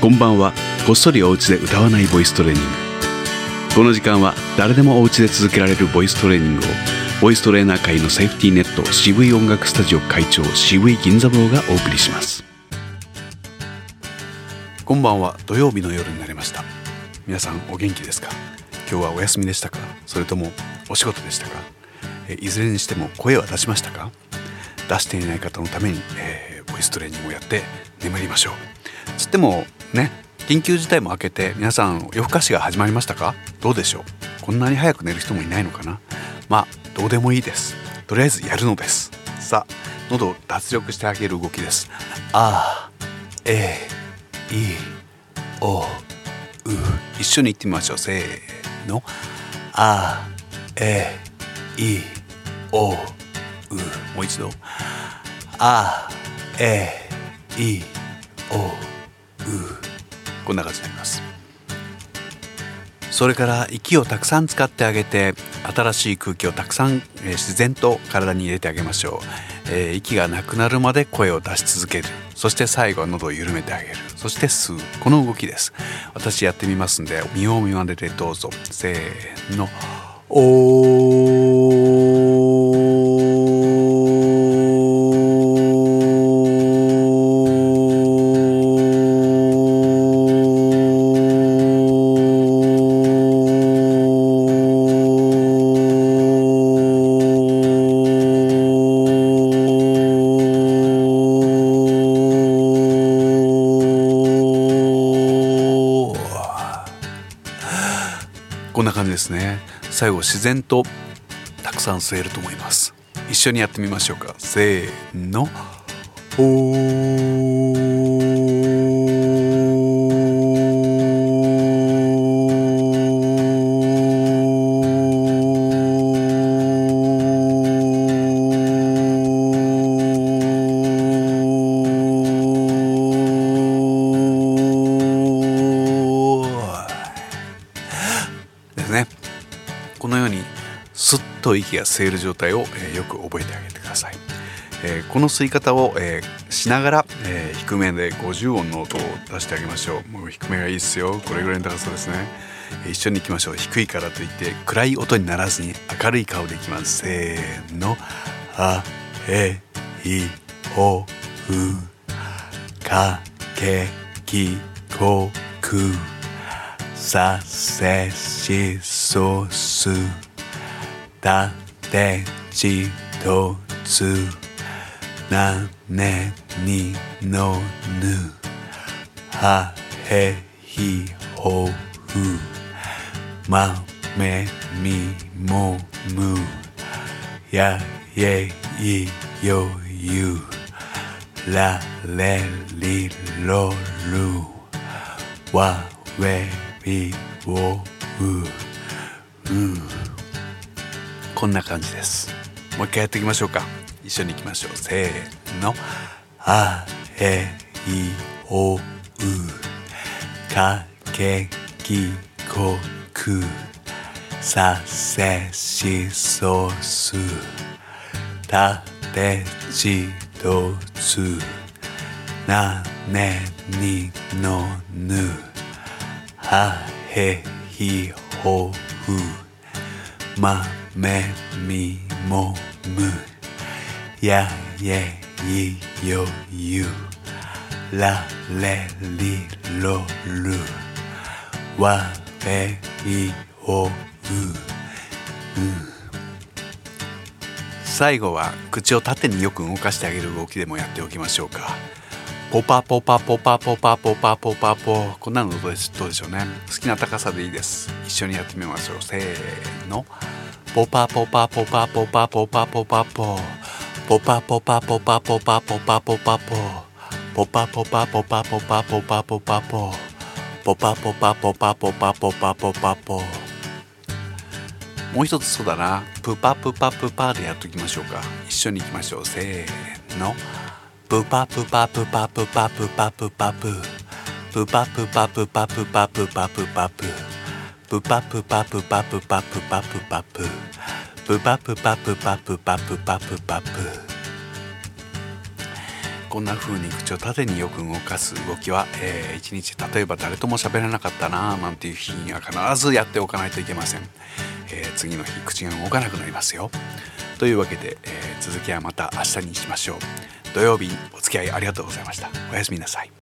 こんばんは。こっそりお家で歌わないボイストレーニング。この時間は誰でもお家で続けられるボイストレーニングをボイストレーナー界のセーフティーネット渋い音楽スタジオ会長渋い銀座坊がお送りします。こんばんは。土曜日の夜になりました。皆さんお元気ですか？今日はお休みでしたか？それともお仕事でしたか？えいずれにしても声は出しましたか？出していない方のために、えー、ボイストレーニングをやって眠りましょう。つってもね。緊急事態も明けて皆さん夜更かしが始まりましたか？どうでしょう？こんなに早く寝る人もいないのかな？まあどうでもいいです。とりあえずやるのです。さあ喉を脱力してあげる動きです。あえいおう。一緒に言ってみましょう。せーの。あえいおう。もう一度。あえいお。うこんな感じになります。それから息をたくさん使ってあげて新しい空気をたくさん、えー、自然と体に入れてあげましょう、えー、息がなくなるまで声を出し続ける。そして最後は喉を緩めてあげる。そして吸う。この動きです。私やってみますんで身を見まねでどうぞ。せーの。おー。こんな感じですね。最後自然とたくさん吸えると思います。一緒にやってみましょうか。せーの。と息が吸える状態を、えー、よく覚えてあげてください、えー、この吸い方を、えー、しながら、え低めで50音の音を出してあげましょう。もう低めがいいですよ。これぐらいの高さですね、え一緒にいきましょう。低いからといって暗い音にならずに明るい顔でいきます。せーの。あえいおうかけきこくさせしそす。たてちとつなねにのぬはへひほふ。まめみもむやえいよゆ。られりろる。わ we we wo u こんな感じです。もう一回やっていきましょうか。一緒にいきましょう。せーの。あえいおうかけきこくさせしそす。たてちとつ。なねにのぬ。はへひほふ。まめみもむやえいよゆられりろるわれいおう最後は口を縦によく動かしてあげる動きでもやっておきましょうか。ポパポパポパポパポパポパポこんなのどうでしょうね好きな高さでいいです一緒にやってみましょうせーのポパポパポパポパポパポパポポパポパポパポパポパポパポポパポパポパポパポパポパポポパポパポパポパポパポパポもう一つそうだなプパプパプパでやっときましょうか一緒にいきましょうせーのプパプパプパプパプパプパププパプパプパプパプパプパププパプパプパプパプパプパププパプパプパプパプパプパプこんな風に口を縦によく動かす動きは、えー、一日例えば誰とも喋らなかったななんていう日には必ずやっておかないといけません、えー、次の日口が動かなくなりますよというわけで、えー、続きはまた明日にしましょう土曜日お付き合いありがとうございましたおやすみなさい